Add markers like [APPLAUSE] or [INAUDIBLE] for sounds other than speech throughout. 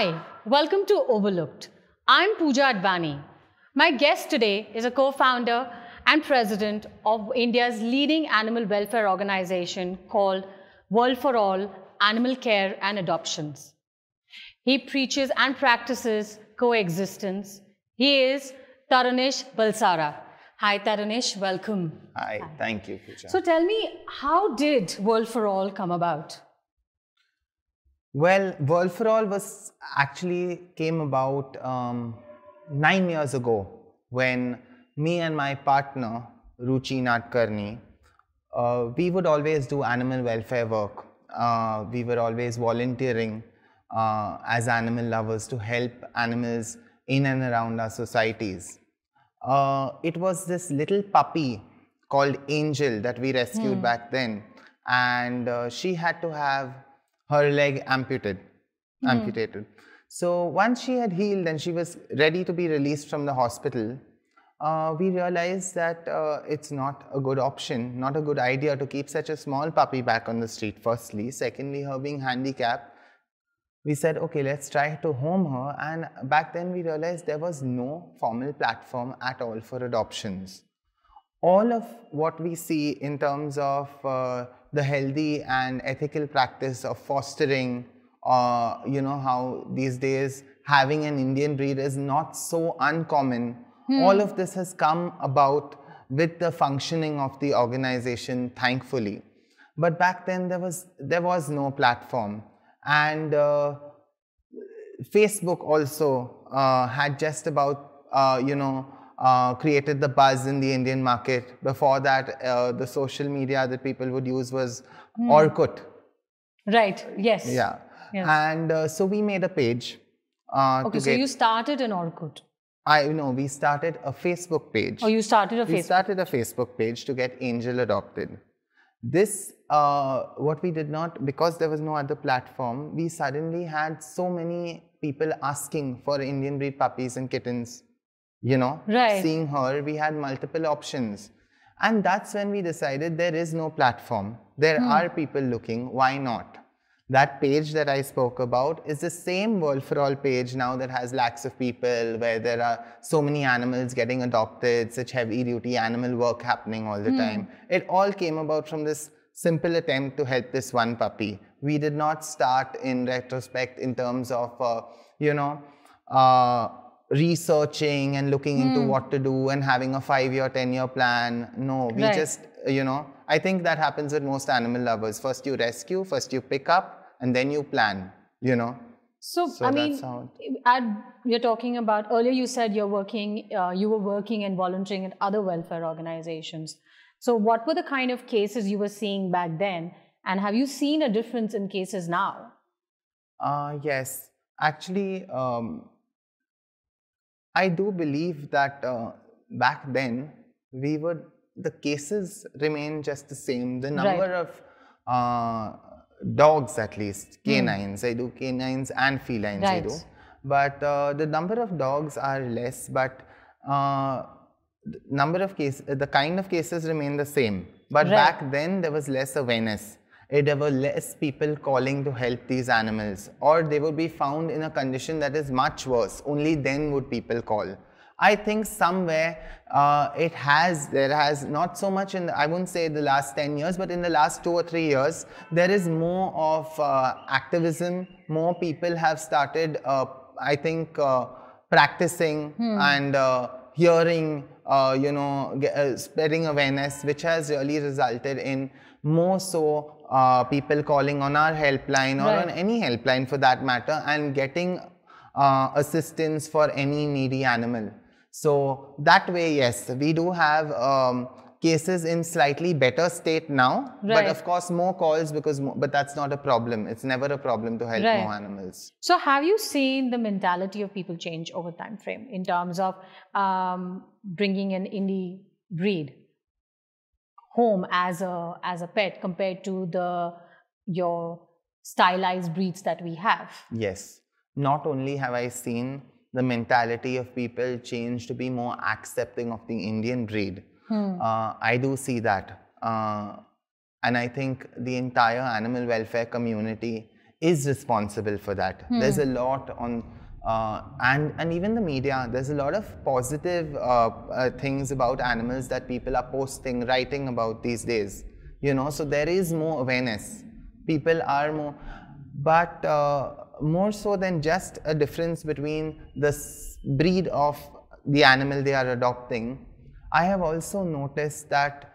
Hi, welcome to Overlooked. I'm Pooja Advani. My guest today is a co founder and president of India's leading animal welfare organization called World for All Animal Care and Adoptions. He preaches and practices coexistence. He is Taranesh Balsara. Hi, Taranesh, welcome. Hi, thank you, Pooja. So tell me, how did World for All come about? Well, World for All was actually came about um, nine years ago when me and my partner Ruchi Nadkarni, uh, we would always do animal welfare work. Uh, we were always volunteering uh, as animal lovers to help animals in and around our societies. Uh, it was this little puppy called Angel that we rescued Hmm. back then, and uh, she had to have her leg amputated. Amputated. So once she had healed and she was ready to be released from the hospital, uh, we realized that uh, it's not a good option, not a good idea to keep such a small puppy back on the street. Firstly, secondly, her being handicapped, we said, okay, let's try to home her. And back then, we realized there was no formal platform at all for adoptions all of what we see in terms of uh, the healthy and ethical practice of fostering, uh, you know, how these days having an Indian breed is not so uncommon. All of this has come about with the functioning of the organization, thankfully. But back then there was there was no platform, and uh, Facebook also uh, had just about, uh, you know, uh, created the buzz in the Indian market. Before that, uh, the social media that people would use was Orkut. Right, yes. Yeah. Yes. And uh, so we made a page. Uh, Okay, so you started in Orkut. I know we started a Facebook page. Or you started a we Facebook. We started a Facebook page to get Angel adopted. This, uh, what we did not, because there was no other platform, we suddenly had so many people asking for Indian breed puppies and kittens. You know, Right. seeing her, we had multiple options. And that's when we decided there is no platform. There Hmm. are people looking, why not? That page that I spoke about is the same World for All page now that has lakhs of people, where there are so many animals getting adopted, such heavy duty animal work happening all the time. It all came about from this simple attempt to help this one puppy. We did not start in retrospect in terms of, uh, you know, uh, researching and looking into what to do and having a five year, 10 year plan. No, we Right. just, you know, I think that happens with most animal lovers. First you rescue, first you pick up, and then you plan, you know. So, So I mean, at, you're talking about earlier. You said you're working, uh, you were working and volunteering at other welfare organizations. So, what were the kind of cases you were seeing back then, and have you seen a difference in cases now? Uh, yes, actually, um, I do believe that uh, back then we would the cases remain just the same. The number of uh, dogs, at least canines, I do canines and felines, I do. But uh, the number of dogs are less, but uh, the number of cases, the kind of cases remain the same. But Right. back then there was less awareness. There were less people calling to help these animals, or they would be found in a condition that is much worse. Only then would people call. I think somewhere uh, it has, there has not so much in, the, I wouldn't say the last 10 years, but in the last two or three years, there is more of uh, activism. More people have started, uh, I think, uh, practicing and uh, hearing, uh, you know, uh, spreading awareness, which has really resulted in more so uh, people calling on our helpline or Right. on any helpline for that matter and getting uh, assistance for any needy animal. So that way, yes, we do have um, cases in slightly better state now, right. but of course more calls because, mo- but that's not a problem. It's never a problem to help Right. more animals. So, have you seen the mentality of people change over time frame in terms of um, bringing an indie breed home as a as a pet compared to the your stylized breeds that we have? Yes. Not only have I seen the mentality of people change to be more accepting of the Indian breed, uh, I do see that. Uh, and I think the entire animal welfare community is responsible for that. There's a lot on, uh, and and even the media. There's a lot of positive uh, uh, things about animals that people are posting, writing about these days. You know, so there is more awareness. People are more, but uh, more so than just a difference between the breed of the animal they are adopting. I have also noticed that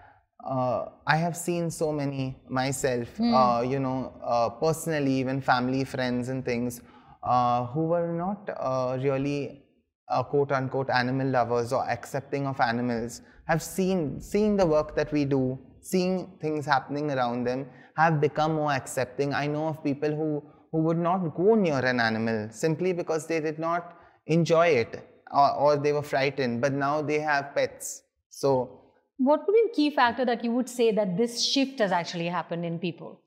uh, I have seen so many myself, uh, you know, uh, personally, even family, friends, and things, who were not uh, really uh, quote unquote animal lovers or accepting of animals, have seen, seeing the work that we do, seeing things happening around them, have become more accepting. I know of people who, who would not go near an animal simply because they did not enjoy it or, or they were frightened, but now they have pets. So, What would be the key factor that you would say that this shift has actually happened in people?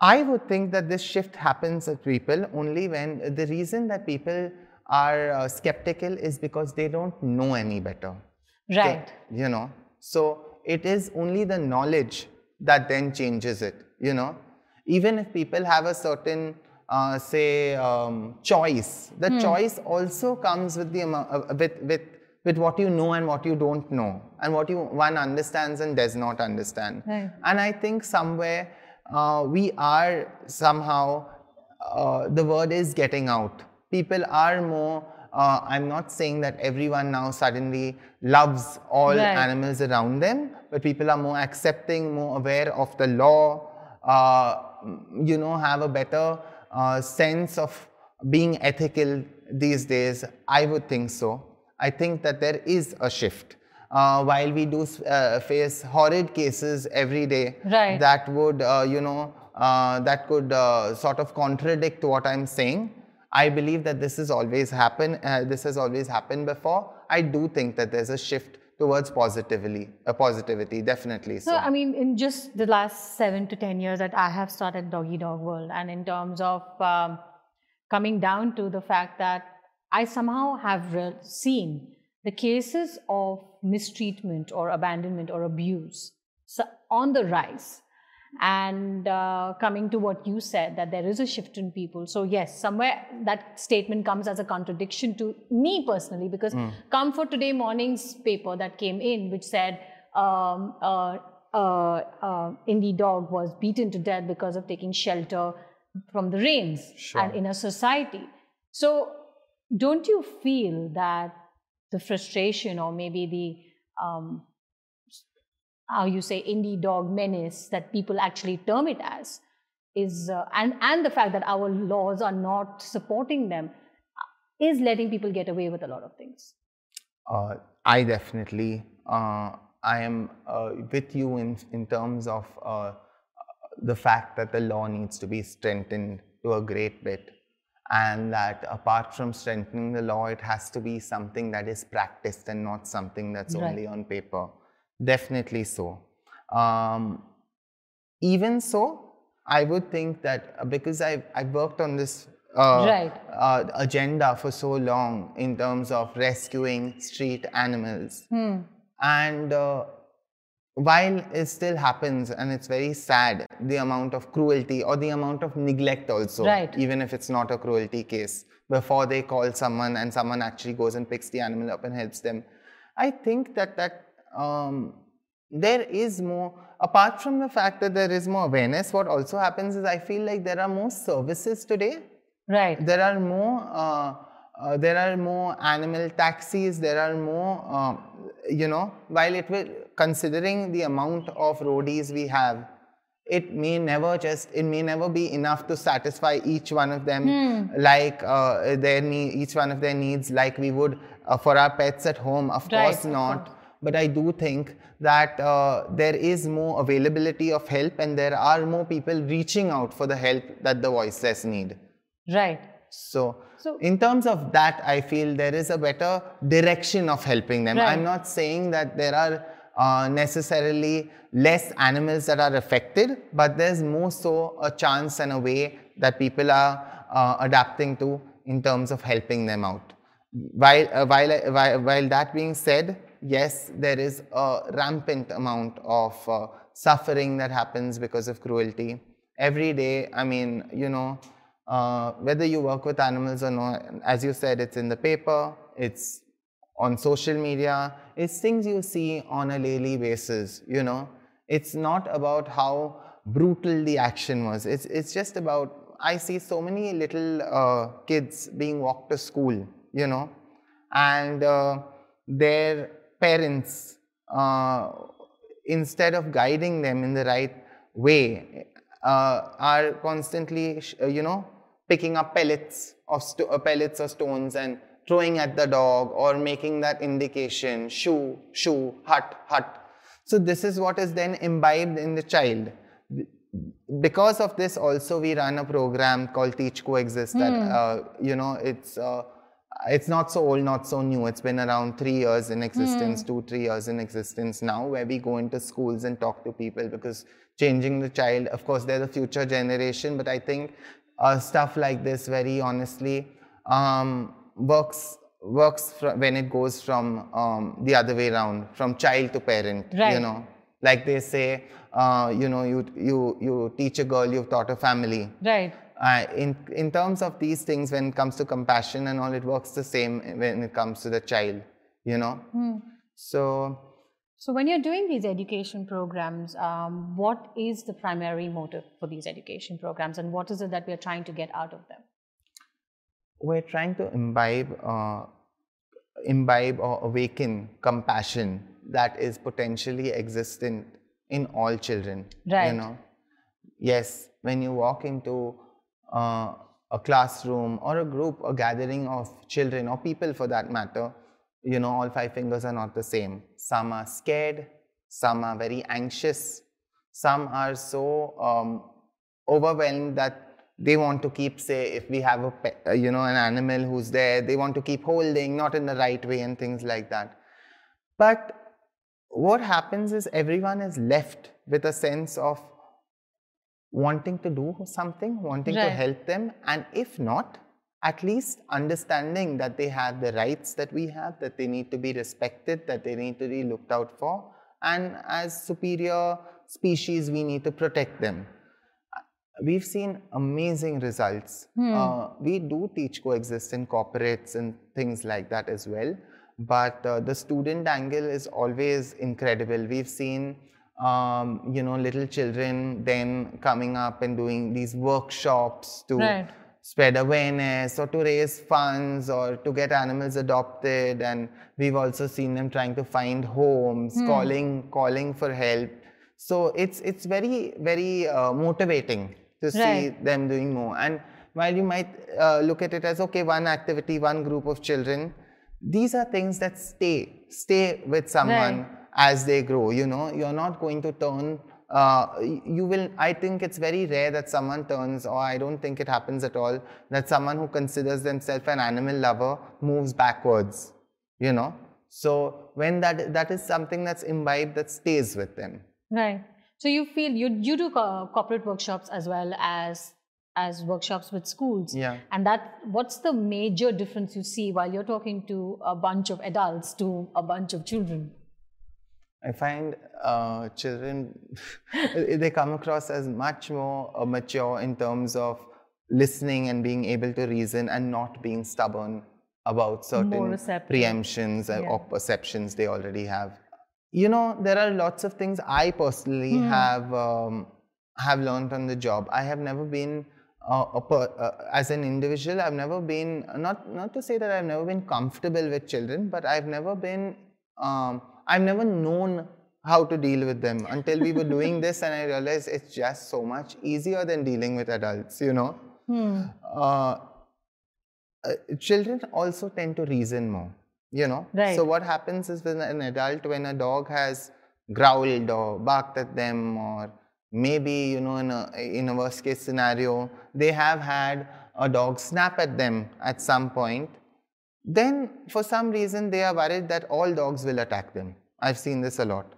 I would think that this shift happens with people only when the reason that people are uh, skeptical is because they don't know any better. Right. You know, so it is only the knowledge that then changes it. You know, even if people have a certain, uh, say, um, choice, the choice also comes with the amount, uh, with with with what you know and what you don't know, and what you one understands and does not understand. Right. And I think somewhere uh, we are somehow, uh, the word is getting out. People are more, uh, I'm not saying that everyone now suddenly loves all Right. animals around them, but people are more accepting, more aware of the law, uh, you know, have a better uh, sense of being ethical these days. I would think so. I think that there is a shift. Uh, while we do uh, face horrid cases every day Right. that would, uh, you know, uh, that could uh, sort of contradict what I'm saying. I believe that this has always happened. Uh, this has always happened before. I do think that there's a shift towards positively, uh, positivity, definitely. So, So, I mean, in just the last seven to 10 years that I have started Doggy Dog World, and in terms of um, coming down to the fact that I somehow have seen the cases of mistreatment or abandonment or abuse so on the rise. And uh, coming to what you said, that there is a shift in people. So, yes, somewhere that statement comes as a contradiction to me personally, because come for today morning's paper that came in, which said um, uh, uh, uh, Indie dog was beaten to death because of taking shelter from the rains Sure. and in a society. So, don't you feel that the frustration or maybe the um, how you say indie dog menace that people actually term it as is uh, and and the fact that our laws are not supporting them uh, is letting people get away with a lot of things uh, I definitely, uh, I am uh, with you in, in terms of uh, the fact that the law needs to be strengthened to a great bit. And that apart from strengthening the law, it has to be something that is practiced and not something that's Right. only on paper. Definitely so. Um, even so, I would think that uh, because I've, I've worked on this uh, Right. uh, agenda for so long in terms of rescuing street animals. And uh, while it still happens and it's very sad, the amount of cruelty or the amount of neglect also, Right. even if it's not a cruelty case, before they call someone and someone actually goes and picks the animal up and helps them. I think that that um, there is more, apart from the fact that there is more awareness, what also happens is I feel like there are more services today right there are more uh, uh, there are more animal taxis there are more uh, you know while it will considering the amount of roadies we have it may never just it may never be enough to satisfy each one of them. Like uh, their need, each one of their needs like we would uh, for our pets at home of Right, course not. but I do think that uh, there is more availability of help and there are more people reaching out for the help that the voiceless need. right. So, So- in terms of that, I feel there is a better direction of helping them. Right. I'm not saying that there are uh, necessarily less animals that are affected, but there's more so a chance and a way that people are uh, adapting to in terms of helping them out. While, uh, while, uh, while, while that being said, yes, there is a rampant amount of uh, suffering that happens because of cruelty. every day. I mean, you know, uh, whether you work with animals or not, as you said, it's in the paper, it's on social media, it's things you see on a daily basis, you know. It's not about how brutal the action was. It's, it's just about, I see so many little uh, kids being walked to school, you know, and uh, their parents, uh, instead of guiding them in the right way, uh, are constantly, uh, you know, picking up pellets of uh, pellets or stones and throwing at the dog or making that indication, shoo, shoo, hut, hut. So this is what is then imbibed in the child. Because of this also we run a program called Teach Coexist that, Hmm. uh, you know, it's, uh, it's not so old, not so new. It's been around three years in existence, Hmm. two, three years in existence now, where we go into schools and talk to people because changing the child, of course, they're the future generation, but I think uh, stuff like this, very honestly, um, works works fr- when it goes from um, the other way around, from child to parent. right. You know, like they say, uh, you know, you you you teach a girl, you've taught a family. Right. Uh, in in terms of these things, when it comes to compassion and all, it works the same when it comes to the child. You know, Hmm. so So when you're doing these education programs, um, what is the primary motive for these education programs, and what is it that we're trying to get out of them? we're trying to imbibe uh, imbibe or awaken compassion that is potentially existent in all children Right. you know yes when you walk into uh, a classroom or a group a gathering of children or people for that matter you know all five fingers are not the same. Some are scared some are very anxious some are so um, overwhelmed that they want to keep say if we have a pet, uh, you know an animal who's there they want to keep holding not in the right way and things like that. But what happens is everyone is left with a sense of wanting to do something wanting to help them and if not at least understanding that they have the rights that we have that they need to be respected that they need to be looked out for and as superior species we need to protect them we've seen amazing results. Uh, we do teach coexist in corporates and things like that as well. But uh, the student angle is always incredible. We've seen, um, you know, little children then coming up and doing these workshops to Right. Spread awareness or to raise funds or to get animals adopted. And we've also seen them trying to find homes, calling, calling for help. So it's it's very very uh, motivating to see Right. them doing more. And while you might uh, look at it as okay, one activity, one group of children, these are things that stay stay with someone Right. as they grow. You know, you're not going to turn. Uh, you will. I think it's very rare that someone turns, or I don't think it happens at all, that someone who considers themselves an animal lover moves backwards. You know. So when that that is something that's imbibed that stays with them. Right. So you feel you you do co- corporate workshops as well as as workshops with schools. Yeah. And that what's the major difference you see while you're talking to a bunch of adults to a bunch of children? I find uh, children, [LAUGHS] they come across as much more uh, mature in terms of listening and being able to reason and not being stubborn about certain preemptions Yeah. or perceptions they already have. You know, there are lots of things I personally Hmm. have um, have learned on the job. I have never been uh, a per, uh, as an individual. I've never been not not to say that I've never been comfortable with children, but I've never been. Um, I've never known how to deal with them until we were doing this, and I realized it's just so much easier than dealing with adults. You know. Uh, uh, children also tend to reason more you know Right. so what happens is when an adult when a dog has growled or barked at them or maybe you know in a in a worst case scenario they have had a dog snap at them at some point then for some reason they are worried that all dogs will attack them. I've seen this a lot.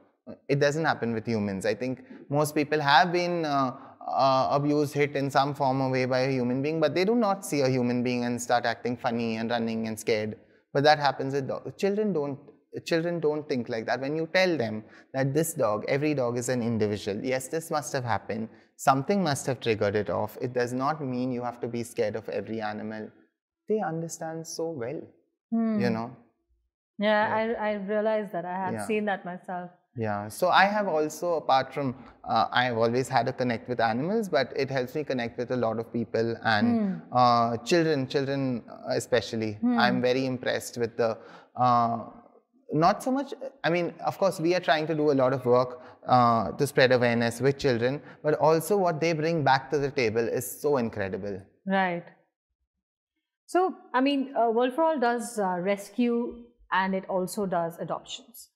It doesn't happen with humans. I think most people have been uh, uh, abused hit in some form or way by a human being but they do not see a human being and start acting funny and running and scared. But that happens with dogs. Children don't children don't think like that. When you tell them that this dog every dog is an individual yes this must have happened. Something must have triggered it off. It does not mean you have to be scared of every animal. They understand so well, Hmm. you know. Yeah, I, I realized that. I have Yeah. seen that myself. Yeah, so I have also, apart from, uh, I have always had a connect with animals, but it helps me connect with a lot of people and uh, children, children uh, especially. I'm very impressed with the, uh, not so much, I mean, of course, we are trying to do a lot of work uh, to spread awareness with children, but also what they bring back to the table is so incredible. Right. So, I mean, uh, World for All does uh, rescue and it also does adoptions,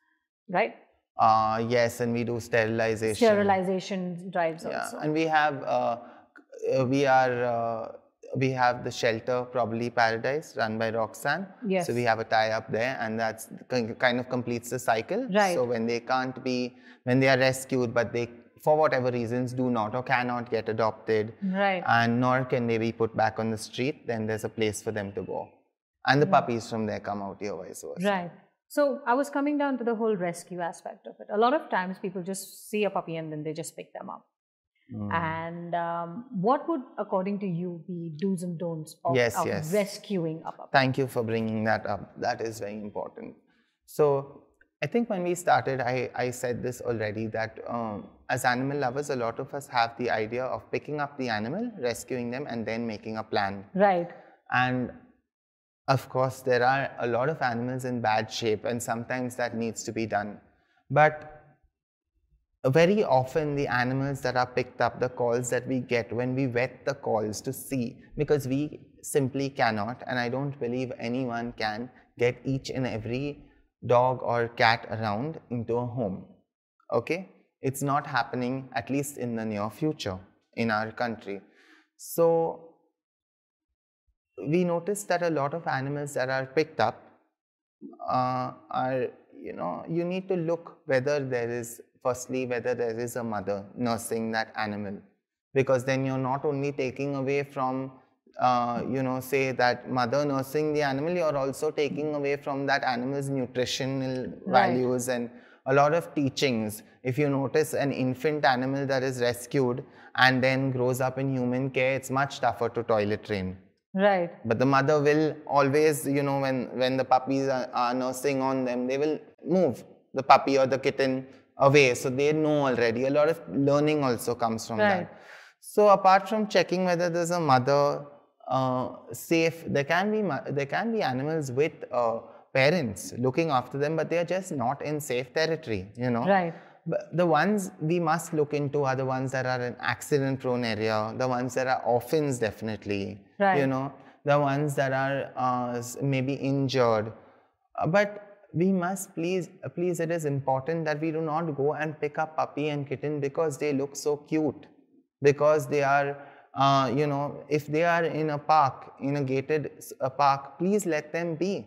right? Uh, yes, and we do sterilization. Sterilization drives Yeah, also. and we have uh, uh, we are uh, we have the shelter probably paradise run by Roxanne. Yes. So we have a tie up there, and that's kind of completes the cycle. Right. So when they can't be when they are rescued, but they for whatever reasons do not or cannot get adopted, Right. and nor can they be put back on the street, then there's a place for them to go, and the puppies from there come out here vice versa. Right. So I was coming down to the whole rescue aspect of it. A lot of times people just see a puppy and then they just pick them up. Mm. And um, what would, according to you, be do's and don'ts of, Yes, of yes. rescuing a puppy? Thank you for bringing that up. That is very important. So, I think when we started, I, I said this already that um, as animal lovers, a lot of us have the idea of picking up the animal, rescuing them, and then making a plan. Right. And of course, there are a lot of animals in bad shape, and sometimes that needs to be done. But very often, the animals that are picked up, the calls that we get when we vet the calls to see, because we simply cannot, and I don't believe anyone can get each and every dog or cat around into a home. Okay? It's not happening, at least in the near future, in our country. So, we noticed that a lot of animals that are picked up uh, are, you know, you need to look whether there is, firstly, whether there is a mother nursing that animal. Because then you're not only taking away from, uh, you know, say that mother nursing the animal, you're also taking away from that animal's nutritional Right. values and a lot of teachings. If you notice an infant animal that is rescued and then grows up in human care, it's much tougher to toilet train. Right. But the mother will always, you know, when, when the puppies are, are nursing on them, they will move the puppy or the kitten away. So they know already. A lot of learning also comes from Right. that. So apart from checking whether there's a mother safe, there can be there can be animals with uh, parents looking after them, but they are just not in safe territory. You know. Right. But the ones we must look into are the ones that are in accident prone area, the ones that are orphans definitely, Right. you know, the ones that are uh, maybe injured. Uh, but we must please, uh, please, it is important that we do not go and pick up puppy and kitten because they look so cute, because they are, uh, you know, if they are in a park, in a gated a park, please let them be.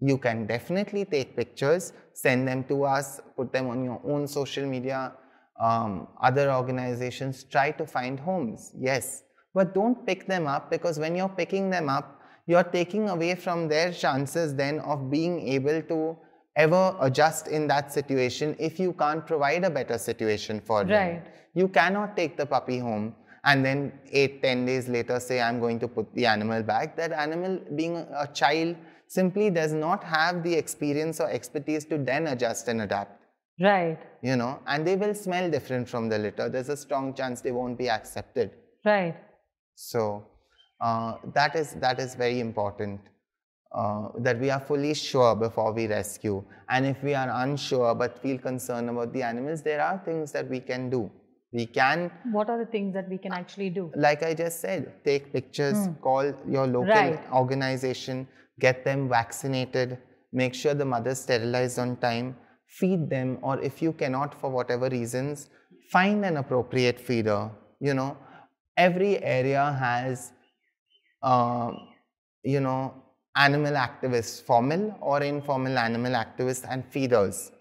You can definitely take pictures, send them to us, put them on your own social media, um, other organizations, try to find homes, yes. But don't pick them up because when you're picking them up, you're taking away from their chances then of being able to ever adjust in that situation if you can't provide a better situation for them. Right. You cannot take the puppy home and then eight, ten days later say, I'm going to put the animal back. That animal, being a a child, simply does not have the experience or expertise to then adjust and adapt. Right. You know, and they will smell different from the litter. There's a strong chance they won't be accepted. Right. So uh, that is that is very important. Uh, that we are fully sure before we rescue. And if we are unsure but feel concerned about the animals, there are things that we can do. We can What are the things that we can actually do? like I just said, take pictures, call your local Right. organization, get them vaccinated, make sure the mother's sterilized on time, feed them, or if you cannot for whatever reasons, find an appropriate feeder. You know, every area has, uh, you know, animal activists, formal or informal animal activists and feeders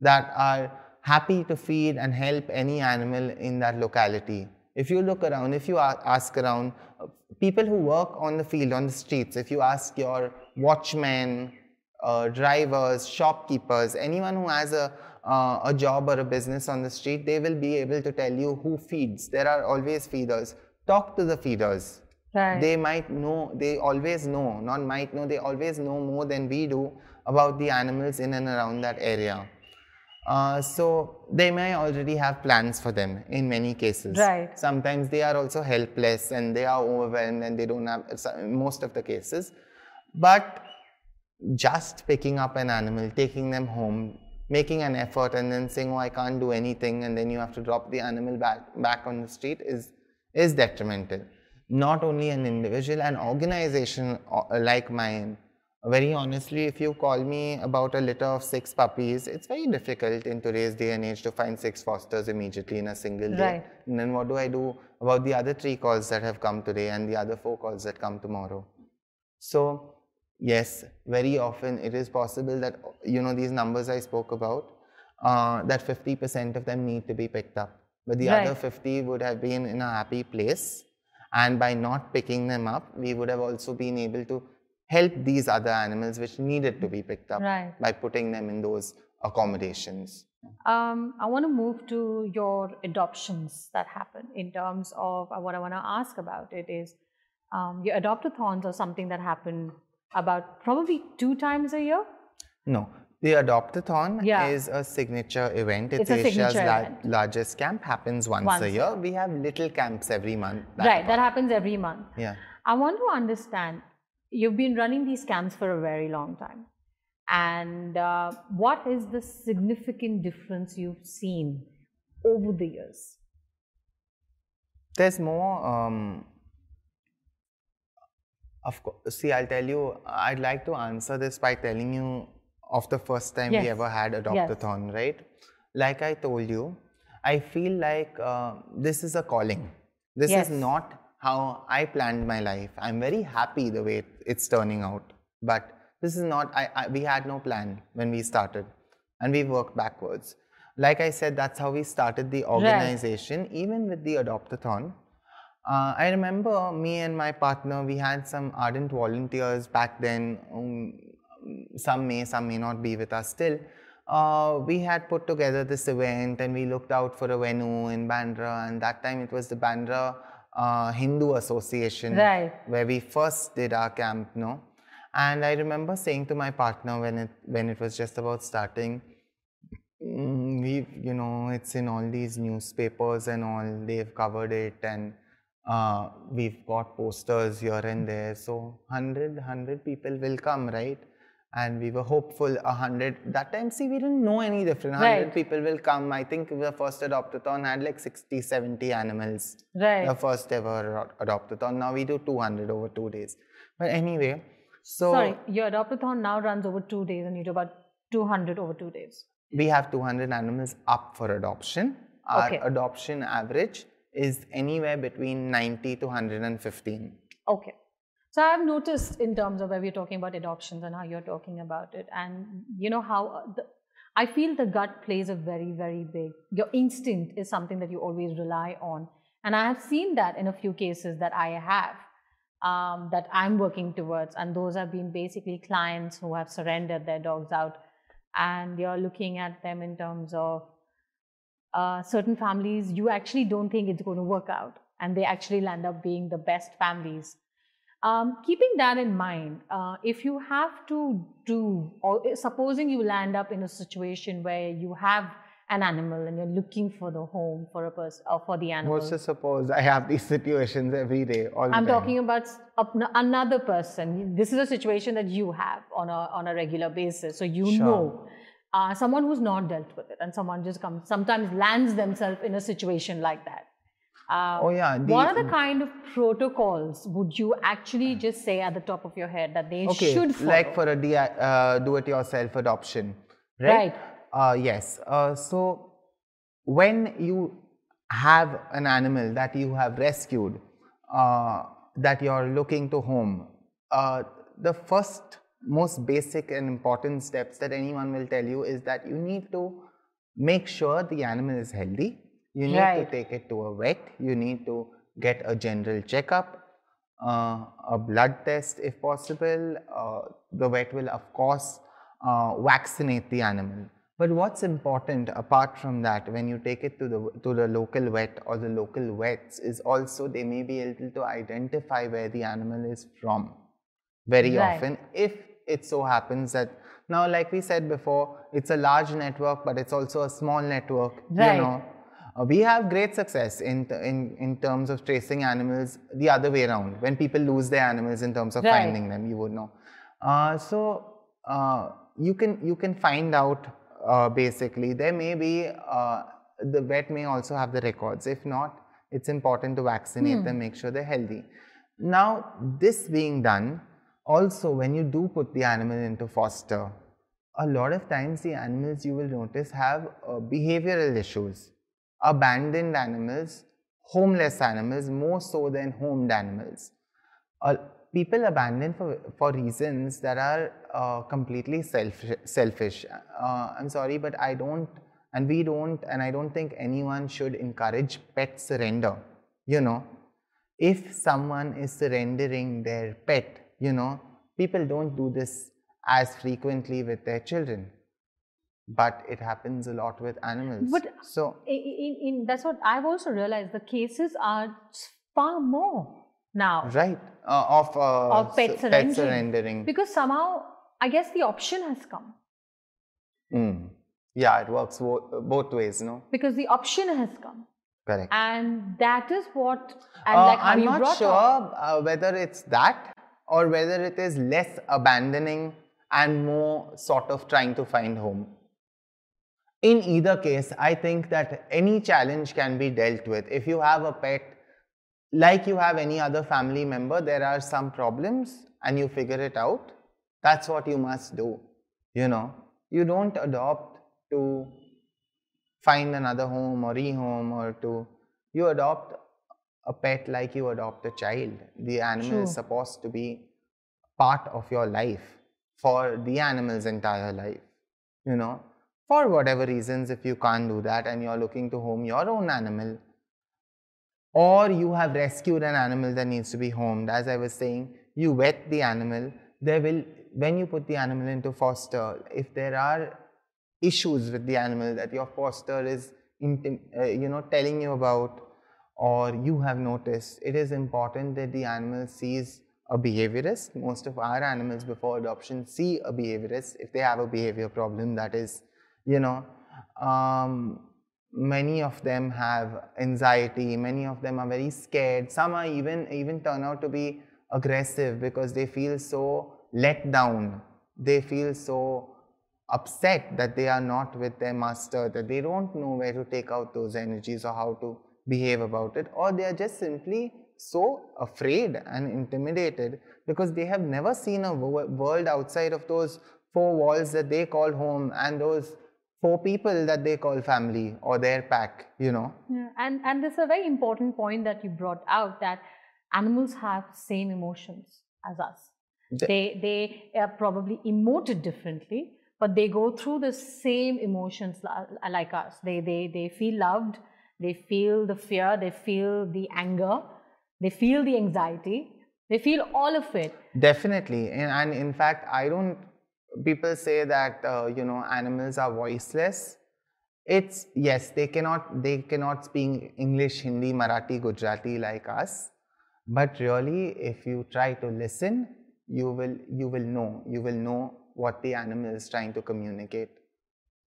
that are happy to feed and help any animal in that locality. If you look around, if you ask around, uh, people who work on the field, on the streets, if you ask your watchmen, uh, drivers, shopkeepers, anyone who has a, uh, a job or a business on the street, they will be able to tell you who feeds. There are always feeders. Talk to the feeders. Right. They might know, they always know, not might know, they always know more than we do about the animals in and around that area. Uh, so they may already have plans for them in many cases. Right. Sometimes they are also helpless and they are overwhelmed and they don't have most of the cases. But just picking up an animal, taking them home, making an effort and then saying, oh, I can't do anything, and then you have to drop the animal back, back on the street is, is detrimental. Not only an individual, an organization uh, like mine very honestly, if you call me about a litter of six puppies, it's very difficult in today's day and age to find six fosters immediately in a single day. Right. And then what do I do about the other three calls that have come today and the other four calls that come tomorrow? So, yes, very often it is possible that, you know, these numbers I spoke about, uh, that 50% of them need to be picked up. But the Right. other 50 would have been in a happy place. And by not picking them up, we would have also been able to help these other animals which needed to be picked up Right. by putting them in those accommodations. Um, I want to move to your adoptions that happen in terms of uh, what I want to ask about it is um, your adoptathons are something that happen about probably two times a year. No, the Adoptathon Yeah. is a signature event. It's, It's Asia's la- event. largest camp, happens once, Once a a year. We have little camps every month. right, that happens every month. Yeah. I want to understand you've been running these camps for a very long time. And uh, what is the significant difference you've seen over the years? There's more. Um, of course, see, I'll tell you. I'd like to answer this by telling you of the first time we ever had Adoptathon, right? Like I told you, I feel like uh, this is a calling. This Yes. is not how I planned my life. I'm very happy the way it's turning out, but this is not. I, I we had no plan when we started, and we worked backwards. Like I said, that's how we started the organization. Even with the Adoptathon, uh, I remember me and my partner, we had some ardent volunteers back then. Um, some may, some may not be with us still. Uh, we had put together this event and we looked out for a venue in Bandra, and that time it was the Bandra uh, Hindu Association Right. where we first did our camp, no? And I remember saying to my partner when it when it was just about starting, Mm, we you know it's in all these newspapers and all they've covered it and uh, we've got posters here and there so 100 100 people will come right and we were hopeful 100 that time see we didn't know any different 100 Right. people will come i think the first adoptathon had like 60 70 animals Right. the first ever ado- adoptathon now we do 200 over two days but anyway so Sorry, your adoptathon now runs over two days and you do about 200 over two days. we have 200 animals up for adoption. Our Okay. adoption average is anywhere between 90 to 115. Okay. So I've noticed in terms of where we're talking about adoptions and how you're talking about it, and you know how uh, the, I feel the gut plays a very, very big. Your instinct is something that you always rely on, and I have seen that in a few cases that I have um, that I'm working towards, and those have been basically clients who have surrendered their dogs out, and you're looking at them in terms of uh, certain families you actually don't think it's going to work out and they actually land up being the best families um, keeping that in mind uh, if you have to do or supposing you land up in a situation where you have an animal and you're looking for the home for a person or for the animal What's to suppose I have these situations every day, all I'm talking about another person. This is a situation that you have on a on a regular basis, so you Sure. know uh, someone who's not dealt with it, and someone just comes sometimes lands themselves in a situation like that. Uh, Oh yeah. the- what are the kind of protocols would you actually just say at the top of your head that they okay, should follow? like for a DI uh, do-it-yourself adoption, right? Right. Uh, yes. Uh, so when you have an animal that you have rescued, uh, that you're looking to home, uh, the first most basic and important steps that anyone will tell you is that you need to make sure the animal is healthy. You need Right. to take it to a vet. You need to get a general checkup, uh, a blood test if possible. Uh, the vet will, of course, uh, vaccinate the animal. But what's important apart from that, when you take it to the to the local vet or the local vets, is also they may be able to identify where the animal is from. Very Right. often, if it so happens that now, like we said before, it's a large network, but it's also a small network. Right. You know, Uh, we have great success in, in in terms of tracing animals the other way around. When people lose their animals in terms of Right. finding them, you would know. Uh, so uh, you can you can find out uh, basically. There may be uh, the vet may also have the records. If not, it's important to vaccinate them, make sure they're healthy. Now, this being done, also when you do put the animal into foster, a lot of times the animals you will notice have uh, behavioral issues. Abandoned animals, homeless animals, more so than homed animals. Uh, people abandon for, for reasons that are uh, completely self, selfish. Uh, I'm sorry, but I don't, and we don't, and I don't think anyone should encourage pet surrender. You know, if someone is surrendering their pet, you know, people don't do this as frequently with their children, but it happens a lot with animals. But- so, in, in, that's what I've also realized. The cases are far more now right, uh, of, uh, of pet s- surrendering. surrendering. because somehow I guess the option has come Mm. Yeah, it works bo- both ways, no? because the option has come, Correct. and that is what and Uh, like I'm you not sure up. uh, whether it's that or whether it is less abandoning and more sort of trying to find home. In either case, I think that any challenge can be dealt with. If you have a pet, like you have any other family member, there are some problems and you figure it out. That's what you must do. You know, you don't adopt to find another home or rehome or to, you adopt a pet like you adopt a child. The animal is supposed to be part of your life for the animal's entire life. You know, for whatever reasons, if you can't do that and you're looking to home your own animal, or you have rescued an animal that needs to be homed, as I was saying, you wet the animal. There will, when you put the animal into foster, if there are issues with the animal that your foster is, uh, you know, telling you about, or you have noticed, it is important that the animal sees a behaviorist. Most of our animals before adoption see a behaviorist if they have a behavior problem that is, you know, um, many of them have anxiety many of them are very scared some are even even turn out to be aggressive because they feel so let down. They feel so upset that they are not with their master that they don't know where to take out those energies or how to behave about it or they are just simply so afraid and intimidated because they have never seen a world outside of those four walls that they call home and those four people that they call family or their pack, you know. Yeah, and and this is a very important point that you brought out that animals have same emotions as us. The- they they are probably emoted differently, but they go through the same emotions like us. They they they feel loved. They feel the fear. They feel the anger. They feel the anxiety. They feel all of it. Definitely. And, and in fact, I don't, people say that, uh, you know, animals are voiceless. It's, yes, they cannot, they cannot speak English, Hindi, Marathi, Gujarati like us. But really, if you try to listen, you will, you will know, you will know what the animal is trying to communicate.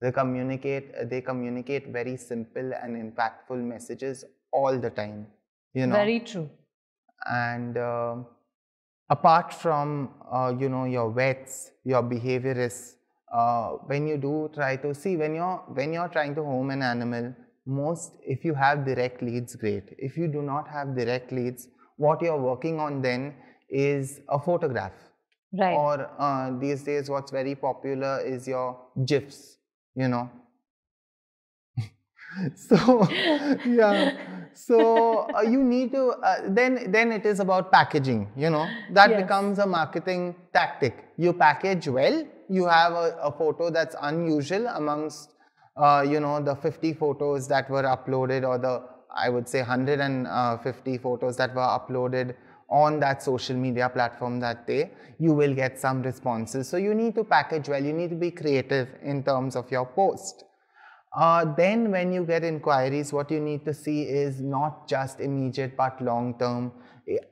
They communicate, they communicate very simple and impactful messages all the time. You know Very true. and uh, apart from uh, you know your vets your behaviorists uh, when you do try to see when you're when you're trying to home an animal most if you have direct leads great. If you do not have direct leads what you're working on then is a photograph. Right. or uh, these days what's very popular is your gifs you know. [LAUGHS] So [LAUGHS] yeah [LAUGHS] so uh, you need to uh, then then it is about packaging you know that Yes. becomes a marketing tactic you package well you have a, a photo that's unusual amongst uh, you know the 50 photos that were uploaded or the i would say 150 photos that were uploaded on that social media platform that day, you will get some responses. So you need to package well, you need to be creative in terms of your post. Uh, then when you get inquiries, what you need to see is not just immediate but long term.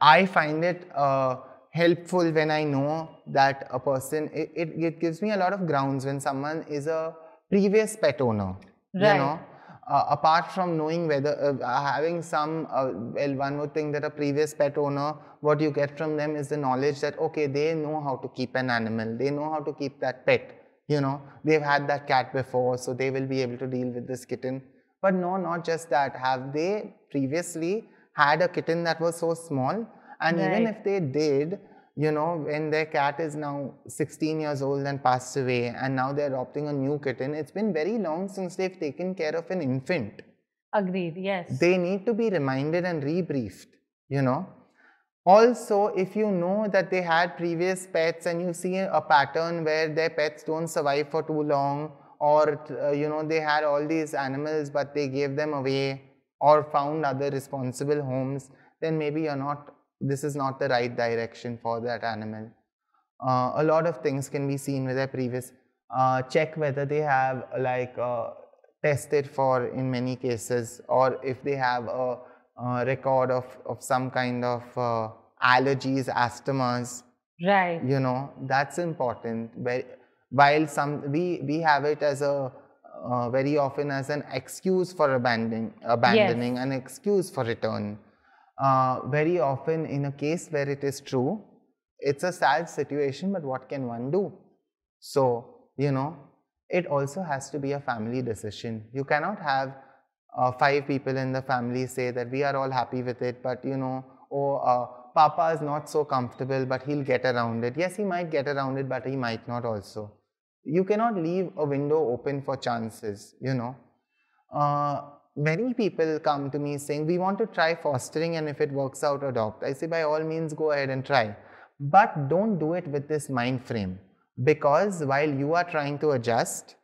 I find it uh, helpful when I know that a person, it, it, it, gives me a lot of grounds when someone is a previous pet owner. Right. You know, uh, apart from knowing whether uh, having some uh, well one would think that a previous pet owner what you get from them is the knowledge that okay they know how to keep an animal they know how to keep that pet you know they've had that cat before so they will be able to deal with this kitten but no not just that have they previously had a kitten that was so small and right. even if they did you know, when their cat is now 16 years old and passed away, and now they're adopting a new kitten, it's been very long since they've taken care of an infant. Agreed, yes. They need to be reminded and rebriefed, you know. Also, if you know that they had previous pets and you see a pattern where their pets don't survive for too long, or uh, you know, they had all these animals but they gave them away or found other responsible homes, then maybe you're not this is not the right direction for that animal. Uh, a lot of things can be seen with their previous. Uh, check whether they have like uh, tested for in many cases or if they have a, a record of, of some kind of uh, allergies, asthmas. Right. You know, that's important. While some we, we have it as a uh, very often as an excuse for abandoning, abandoning yes. an excuse for return uh, very often in a case where it is true, it's a sad situation, but what can one do? So, you know, it also has to be a family decision. You cannot have uh, five people in the family say that we are all happy with it, but you know, oh, uh, Papa is not so comfortable, but he'll get around it. Yes, he might get around it, but he might not also. You cannot leave a window open for chances, you know. Uh, many people come to me saying, we want to try fostering and if it works out, adopt. I say, by all means, go ahead and try. But don't do it with this mind frame because while you are trying to adjust,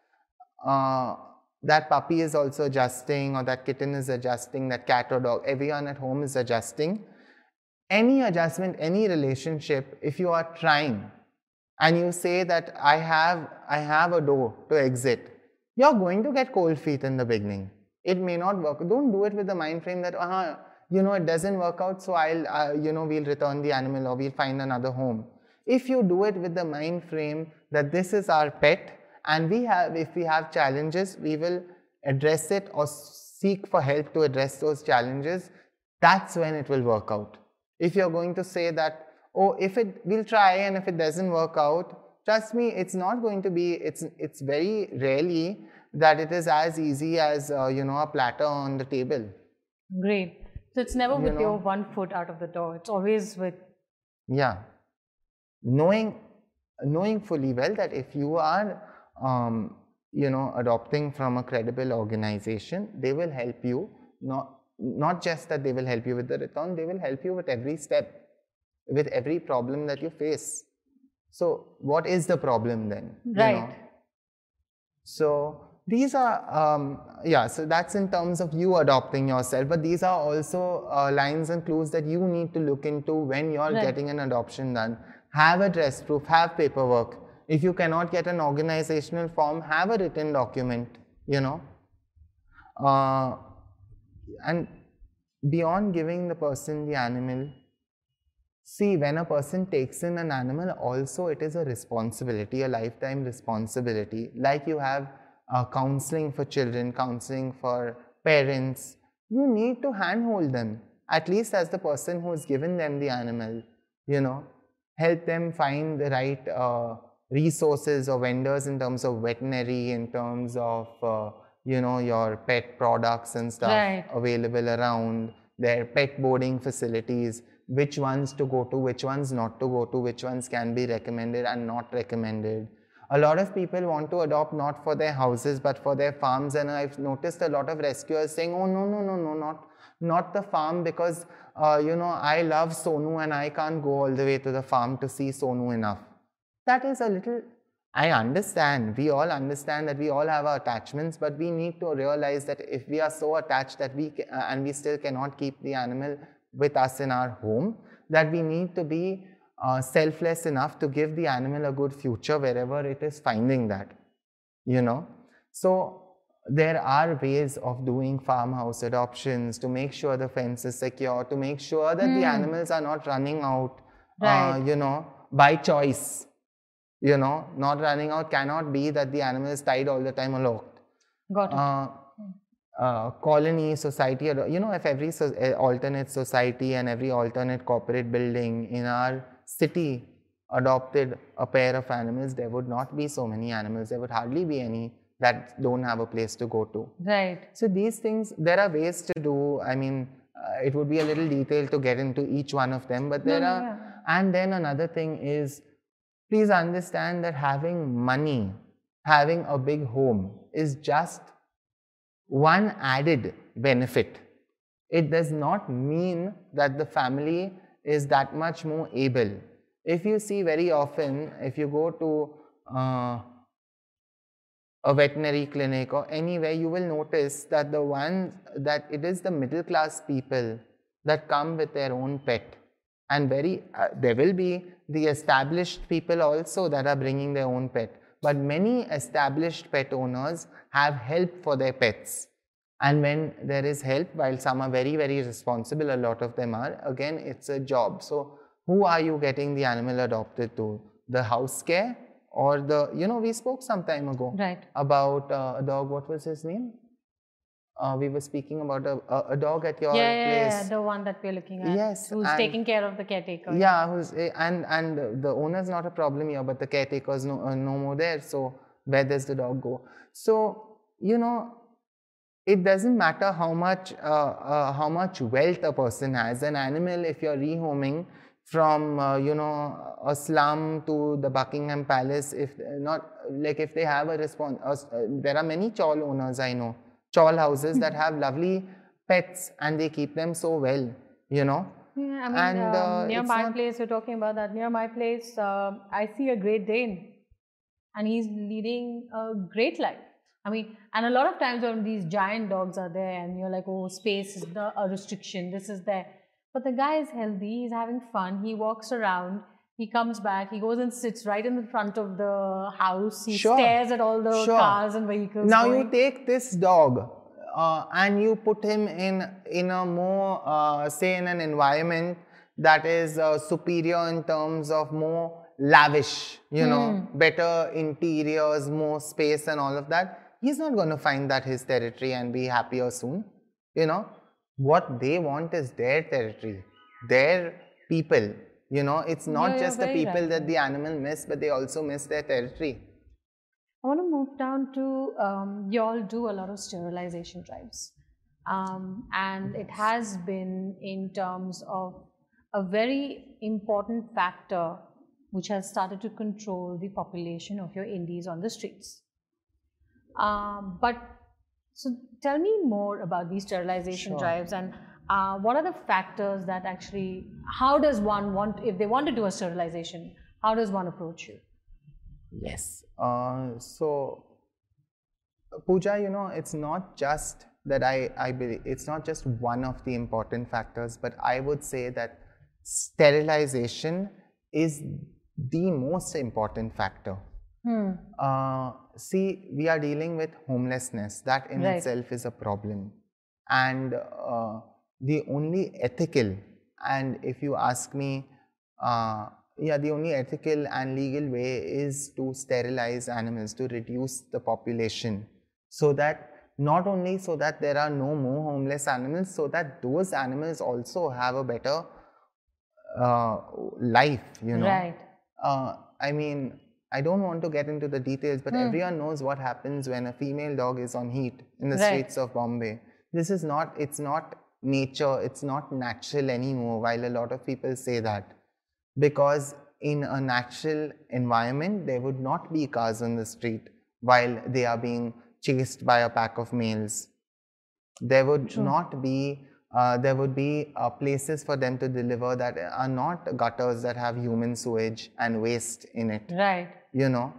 uh, that puppy is also adjusting or that kitten is adjusting, that cat or dog, everyone at home is adjusting. Any adjustment, any relationship, if you are trying and you say that I have, I have a door to exit, you're going to get cold feet in the beginning it may not work. Don't do it with the mind frame that, uh, you know, it doesn't work out, so I'll, uh, you know, we'll return the animal or we'll find another home. If you do it with the mind frame that this is our pet and we have, if we have challenges, we will address it or seek for help to address those challenges, that's when it will work out. If you're going to say that, oh, if it, we'll try and if it doesn't work out, trust me, it's not going to be, it's, it's very rarely that it is as easy as uh, you know a platter on the table. Great. So it's never you with know? your one foot out of the door. It's always with yeah. Knowing knowing fully well that if you are um, you know adopting from a credible organization they will help you not not just that they will help you with the return they will help you with every step with every problem that you face so what is the problem then right you know? so these are, um, yeah, so that's in terms of you adopting yourself, but these are also uh, lines and clues that you need to look into when you're right. getting an adoption done. Have address proof, have paperwork. If you cannot get an organizational form, have a written document, you know. Uh, and beyond giving the person the animal, see when a person takes in an animal, also it is a responsibility, a lifetime responsibility. Like you have uh, counseling for children, counseling for parents, you need to handhold them, at least as the person who's given them the animal, you know, help them find the right uh, resources or vendors in terms of veterinary, in terms of, uh, you know, your pet products and stuff right. available around, their pet boarding facilities, which ones to go to, which ones not to go to, which ones can be recommended and not recommended a lot of people want to adopt not for their houses but for their farms and I've noticed a lot of rescuers saying, oh no, no, no, no, not, not the farm because, uh, you know, I love Sonu and I can't go all the way to the farm to see Sonu enough. That is a little, I understand, we all understand that we all have our attachments but we need to realize that if we are so attached that we, uh, and we still cannot keep the animal with us in our home, that we need to be uh, selfless enough to give the animal a good future wherever it is finding that, you know. So there are ways of doing farmhouse adoptions to make sure the fence is secure, to make sure that mm. the hmm. animals are not running out, uh, right. uh, you know, by choice. You know, not running out cannot be that the animal is tied all the time or locked. Got it. Uh, uh, colony society, you know, if every so, uh, alternate society and every alternate corporate building in our city adopted a pair of animals, there would not be so many animals. There would hardly be any that don't have a place to go to. Right. So these things, there are ways to do. I mean, uh, it would be a little detailed to get into each one of them, but there no, are. Yeah. And then another thing is, please understand that having money, having a big home, is just one added benefit. It does not mean that the family is that much more able. If you see very often, if you go to uh, a veterinary clinic or anywhere, you will notice that the ones that it is the middle class people that come with their own pet. And very, uh, there will be the established people also that are bringing their own pet. But many established pet owners have help for their pets. And when there is help, while some are very, very responsible, a lot of them are, again, it's a job. So, who are you getting the animal adopted to? The house care or the, you know, we spoke some time ago right. about uh, a dog, what was his name? Uh, we were speaking about a, a, a dog at your yeah, place. Yeah, the one that we're looking at. Yes. Who's taking care of the caretaker. Yeah, who's, eh, and, and the owner's not a problem here, but the caretaker's no, uh, no more there. So, where does the dog go? So, you know, it doesn't matter how much uh, uh, how much wealth a person has an animal if you're rehoming from uh, you know a slum to the buckingham palace if not like if they have a response uh, there are many chawl owners i know chawl houses that have lovely pets and they keep them so well you know yeah, I mean, and, um, near my not... place, we're talking about that. Near my place, uh, I see a Great Dane, and he's leading a great life. I mean, and a lot of times when these giant dogs are there and you're like, oh, space is the, a restriction, this is there. But the guy is healthy, he's having fun, he walks around, he comes back, he goes and sits right in the front of the house, he sure. stares at all the sure. cars and vehicles. Now going. you take this dog uh, and you put him in, in a more, uh, say, in an environment that is uh, superior in terms of more lavish, you know, hmm. better interiors, more space and all of that he's not going to find that his territory and be happier soon. You know, what they want is their territory, their people. You know, it's not yeah, just the people right. that the animal miss, but they also miss their territory. I want to move down to um, you all do a lot of sterilization drives. Um, and it has been in terms of a very important factor which has started to control the population of your indies on the streets. Um, but so tell me more about these sterilization sure. drives and uh, what are the factors that actually, how does one want, if they want to do a sterilization, how does one approach you? Yes. Uh, so, Pooja, you know, it's not just that I, I believe, it's not just one of the important factors, but I would say that sterilization is the most important factor. Hmm. Uh, see, we are dealing with homelessness. That in right. itself is a problem. And uh, the only ethical, and if you ask me, uh, yeah, the only ethical and legal way is to sterilize animals, to reduce the population, so that not only so that there are no more homeless animals, so that those animals also have a better uh, life, you know. Right. Uh, I mean, I don't want to get into the details, but mm. everyone knows what happens when a female dog is on heat in the right. streets of Bombay. This is not, it's not nature, it's not natural anymore, while a lot of people say that. Because in a natural environment, there would not be cars on the street while they are being chased by a pack of males. There would True. not be uh, there would be uh, places for them to deliver that are not gutters that have human sewage and waste in it. Right. You know.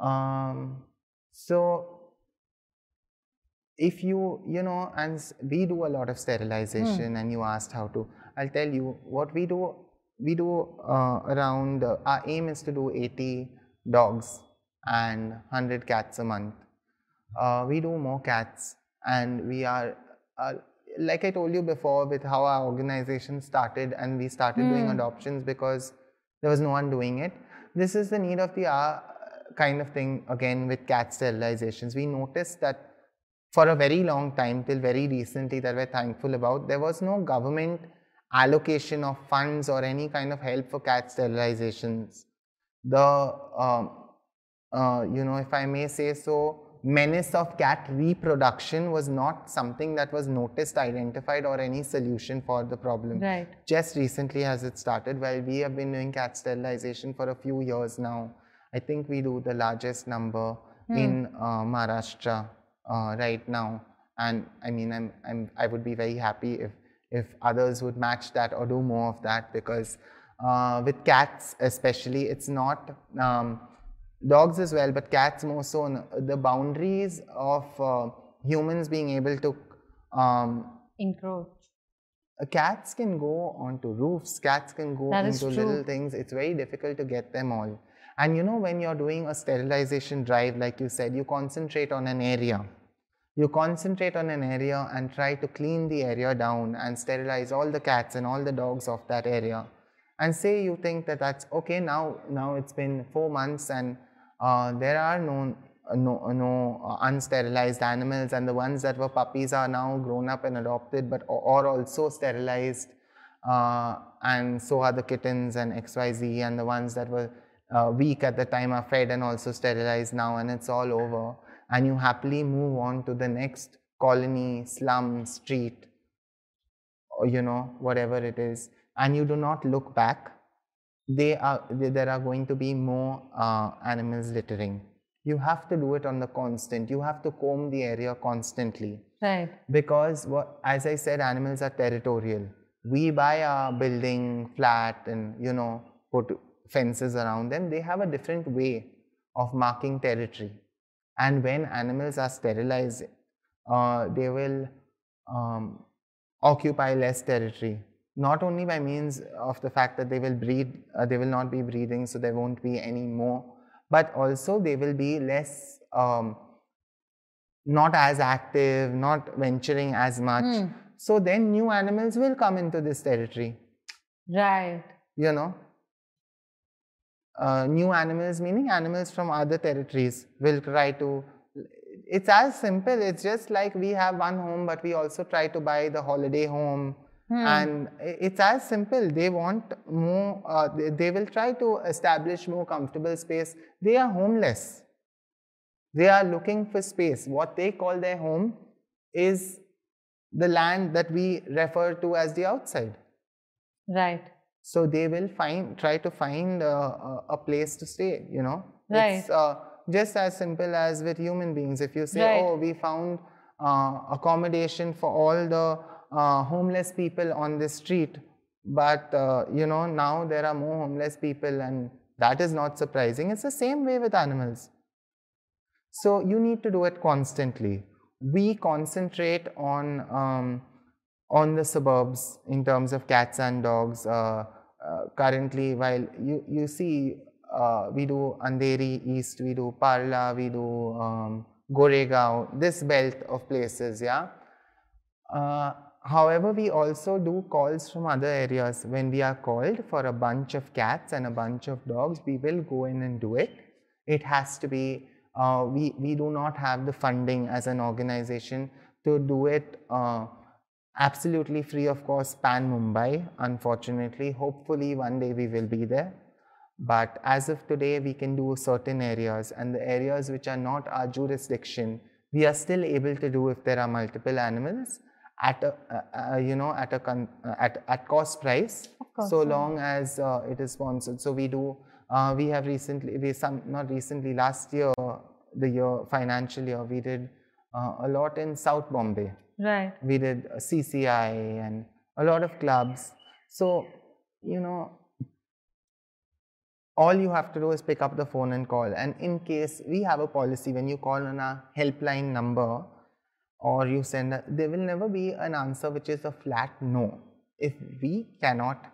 Um, so if you, you know, and we do a lot of sterilization, and you asked how to, I'll tell you what we do. We do uh, around, uh, our aim is to do 80 dogs and 100 cats a month. Uh, we do more cats, and we are, uh, like I told you before, with how our organization started, and we started doing adoptions because there was no one doing it. This is the need of the hour kind of thing again with cat sterilizations. We noticed that for a very long time, till very recently, that we're thankful about, there was no government allocation of funds or any kind of help for cat sterilizations. The, um, uh, you know, if I may say so, menace of cat reproduction was not something that was noticed, identified, or any solution for the problem. Right. Just recently has it started. Well, we have been doing cat sterilization for a few years now. I think we do the largest number in uh, Maharashtra uh, right now, and I mean, I'm, I'm, I would be very happy if if others would match that or do more of that because uh, with cats especially, it's not. Um, dogs as well, but cats more so. The boundaries of uh, humans being able to um, Encroach. uh, cats can go onto roofs, cats can go That into little things. It's very difficult to get them all. And you know, when you're doing a sterilization drive, like you said, you concentrate on an area. You concentrate on an area and try to clean the area down and sterilize all the cats and all the dogs of that area. And say you think that that's okay now. Now it's been four months and uh, there are no no no unsterilized animals, and the ones that were puppies are now grown up and adopted, but or also sterilized. Uh, and so are the kittens and XYZ, and the ones that were uh, weak at the time are fed and also sterilized now, and it's all over. And you happily move on to the next colony, slum, street, or you know, whatever it is, and you do not look back. They are, they- there are going to be more uh, animals littering. You have to do it on the constant. You have to comb the area constantly Right. because what, as i said animals are territorial we buy a building flat and you know put fences around them they have a different way of marking territory and when animals are sterilized uh, they will um, occupy less territory not only by means of the fact that they will breed uh, they will not be breeding so there won't be any more but also they will be less um, not as active, not venturing as much. So then new animals will come into this territory, Right. you know. Uh, new animals, meaning animals from other territories, will try to. It's as simple. It's just like we have one home, but we also try to buy the holiday home. And it's as simple. They want more, uh, they, they will try to establish more comfortable space. They are homeless. They are looking for space. What they call their home is the land that we refer to as the outside. Right. So they will find, try to find uh, a, a place to stay. You know, Right. it's uh, just as simple as with human beings. If you say, Right. "Oh, we found uh, accommodation for all the uh, homeless people on this street," but uh, you know now there are more homeless people, and that is not surprising. It's the same way with animals. So you need to do it constantly. We concentrate on um, on the suburbs in terms of cats and dogs. Uh, uh, currently, while you you see, uh, we do Andheri East, we do Parla, we do um, Goregaon, this belt of places, yeah. Uh, however, we also do calls from other areas. When we are called for a bunch of cats and a bunch of dogs, we will go in and do it. It has to be, uh, we, we do not have the funding as an organization to do it uh, absolutely free of cost pan Mumbai, unfortunately. Hopefully, one day we will be there. But as of today, we can do certain areas, and the areas which are not our jurisdiction, we are still able to do if there are multiple animals at a uh, uh, you know at a con- uh, at at cost price. course, so yeah. long as uh, it is sponsored. So we do. Uh, we have recently, we some not recently, last year, the year financial year, we did uh, a lot in South Bombay Right. we did CCI and a lot of clubs. So, you know, all you have to do is pick up the phone and call. And in case we have a policy, when you call on a helpline number, or you send a, there will never be an answer which is a flat no if we cannot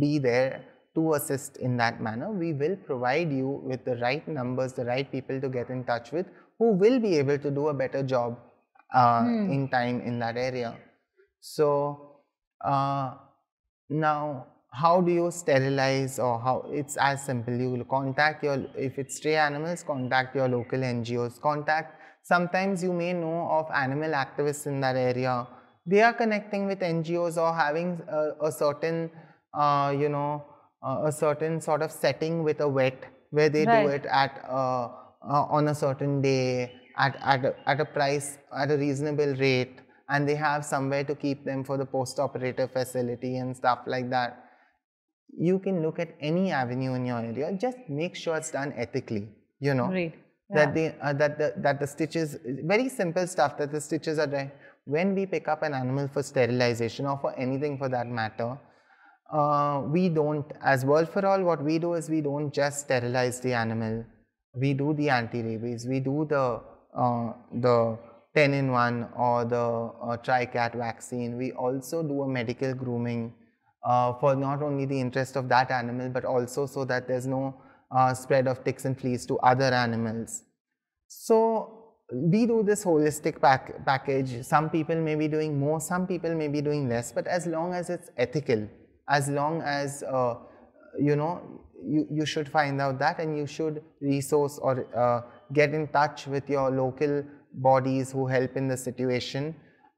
be there to assist in that manner we will provide you with the right numbers the right people to get in touch with who will be able to do a better job uh, Hmm. in time in that area. So uh, now how do you sterilize or how it's as simple you will contact your if it's stray animals contact your local ngos contact sometimes you may know of animal activists in that area. They are connecting with ngos or having a, a certain uh, you know uh, a certain sort of setting with a vet where they do it at uh, uh, on a certain day at, at, a, at a price at a reasonable rate and they have somewhere to keep them for the post-operative facility and stuff like that. You can look at any avenue in your area. Just make sure it's done ethically you know. Great. that the uh, that the that the stitches very simple stuff that the stitches are dry. When we pick up an animal for sterilization or for anything for that matter uh, we don't as world for all what we do is we don't just sterilize the animal. We do the anti-rabies. We do the the 10 in 1 or the uh, tricat vaccine we also do a medical grooming uh, for not only the interest of that animal but also so that there's no uh, spread of ticks and fleas to other animals so we do this holistic pack- package. Some people may be doing more, some people may be doing less, but as long as it's ethical, as long as uh, you know, you, you should find out that and you should resource or uh, get in touch with your local bodies who help in the situation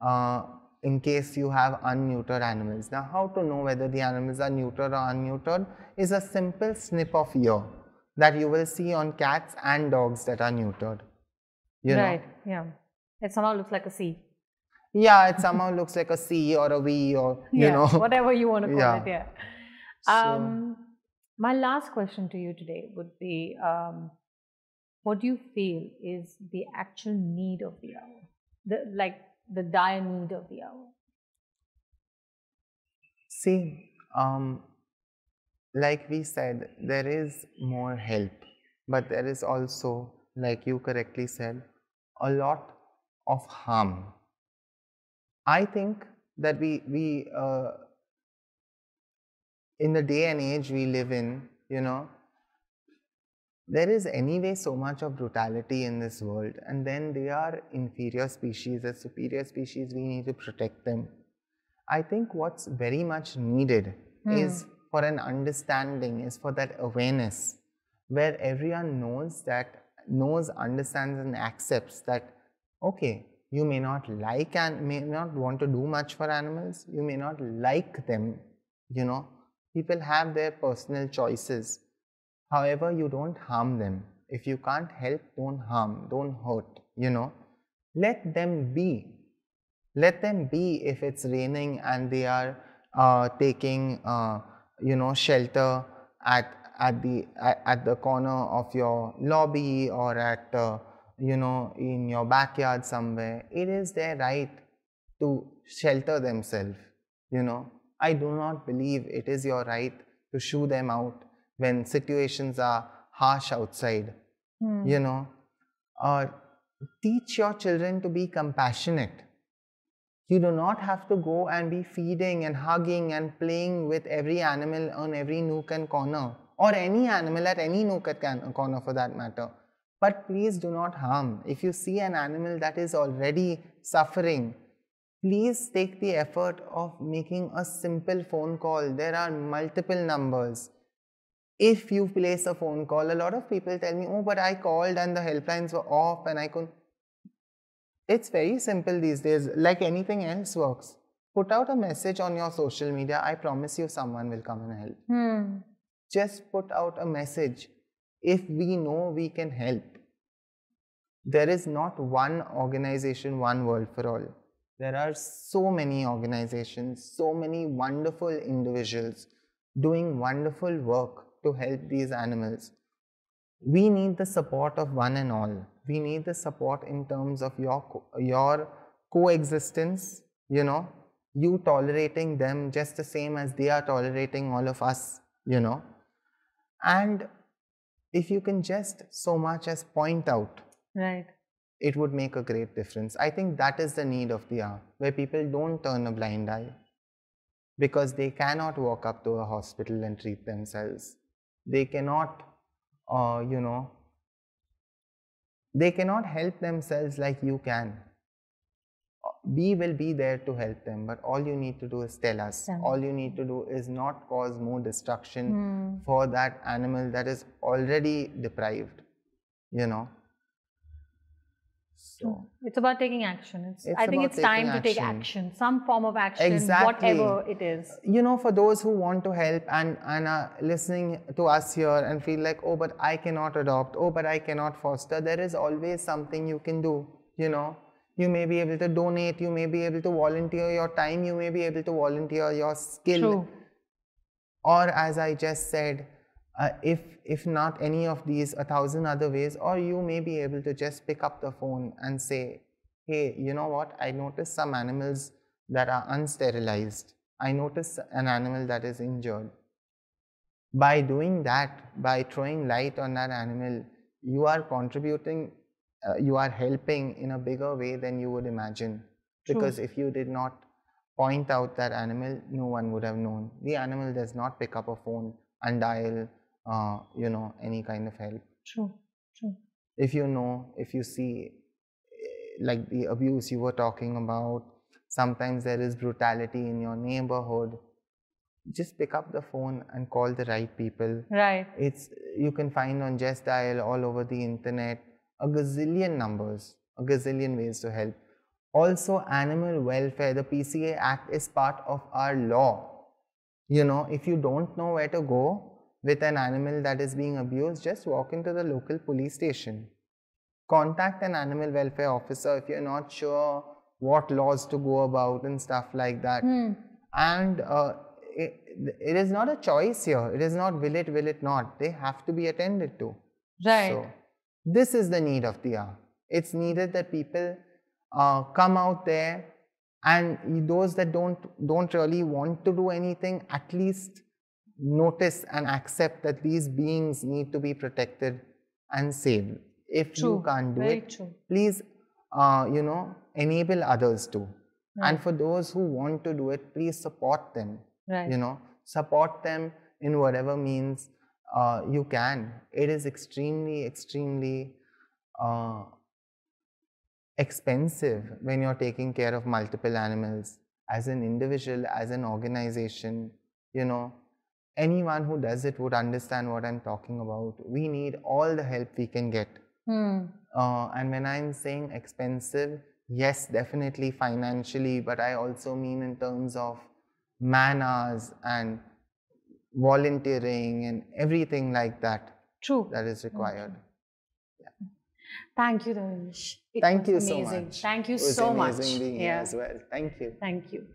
uh, in case you have unneutered animals. Now, how to know whether the animals are neutered or unneutered is a simple snip of ear that you will see on cats and dogs that are neutered. You know? right. Yeah. It somehow looks like a C. Yeah, it somehow looks like a C or a V or you yeah, know. whatever you want to call Yeah. it. Yeah. So- Um, my last question to you today would be um, what you feel is the actual need of the hour? The, like the dire need of the hour? See, um, like we said, there is more help, but there is also, like you correctly said, a lot of harm. I think that we we uh, in the day and age we live in, you know, there is anyway so much of brutality in this world, and then they are inferior species. As superior species, we need to protect them. I think what's very much needed hmm. is for an understanding, is for that awareness, where everyone knows that, knows, understands, and accepts that, okay, you may not like and may not want to do much for animals, you may not like them, you know, people have their personal choices. However, you don't harm them. If you can't help, don't harm, don't hurt, you know. Let them be let them be if it's raining and they are uh, taking uh, you know shelter at at the at, at the corner of your lobby or at uh, you know in your backyard somewhere it is their right to shelter themselves you know i do not believe it is your right to shoo them out when situations are harsh outside hmm. you know or teach your children to be compassionate you do not have to go and be feeding and hugging and playing with every animal on every nook and corner, or any animal at any nook and corner for that matter. But please do not harm. If you see an animal that is already suffering, please take the effort of making a simple phone call. There are multiple numbers. If you place a phone call, a lot of people tell me, oh, but I called and the helplines were off and I couldn't. It's very simple these days, like anything else works. Put out a message on your social media. I promise you, someone will come and help. Hmm. Just put out a message. If we know we can help, there is not one organization, one world for all. There are so many organizations, so many wonderful individuals doing wonderful work to help these animals. We need the support of one and all. We need the support in terms of your co- your coexistence. You know, you tolerating them just the same as they are tolerating all of us. You know, and if you can just so much as point out Right. it would make a great difference. I think that is the need of the hour, where people don't turn a blind eye because they cannot walk up to a hospital and treat themselves. They cannot, uh, you know, they cannot help themselves like you can. We will be there to help them, but all you need to do is tell us. Tell all you need to do is not cause more destruction Hmm. for that animal that is already deprived, you know. So, It's about taking action. It's, It's I think it's time taking to take action. action, some form of action, Exactly. whatever it is. you know, for those who want to help and, and are listening to us here and feel like, oh, but I cannot adopt, oh, but I cannot foster, there is always something you can do, you know. You may be able to donate, you may be able to volunteer your time, you may be able to volunteer your skill. True. Or as I just said, uh, if if not any of these, a thousand other ways, or you may be able to just pick up the phone and say, hey, you know what? I noticed some animals that are unsterilized. I noticed an animal that is injured. By doing that, by throwing light on that animal, you are contributing, uh, you are helping in a bigger way than you would imagine. True. Because if you did not point out that animal, no one would have known. The animal does not pick up a phone and dial, uh, you know, any kind of help. True. True. If you know, if you see, eh, like the abuse you were talking about, sometimes there is brutality in your neighborhood. Just pick up the phone and call the right people. Right. It's you can find on Just Dial all over the internet a gazillion numbers, a gazillion ways to help. Also, animal welfare, the PCA Act is part of our law. You know, if you don't know where to go with an animal that is being abused, just walk into the local police station. Contact an animal welfare officer if you're not sure what laws to go about and stuff like that. Hmm. And uh, it, it is not a choice here. It is not will it, will it not. They have to be attended to. Right. So, this is the need of the hour. It's needed that people uh, come out there and those that don't don't really want to do anything at least notice and accept that these beings need to be protected and saved. If True. you can't do Very it, true. please, uh, you know, enable others to. Right. And for those who want to do it, please support them Right. you know support them in whatever means uh, you can it is extremely extremely uh, expensive when you're taking care of multiple animals as an individual as an organization you know anyone who does it would understand what i'm talking about we need all the help we can get Hmm. uh, and when I'm saying expensive, yes, definitely financially, but I also mean in terms of man hours and volunteering and everything like that True. that is required. Thank you, Ravish. Thank you amazing. so much. Thank you so much. amazing being here Yeah. as well. Thank you. Thank you.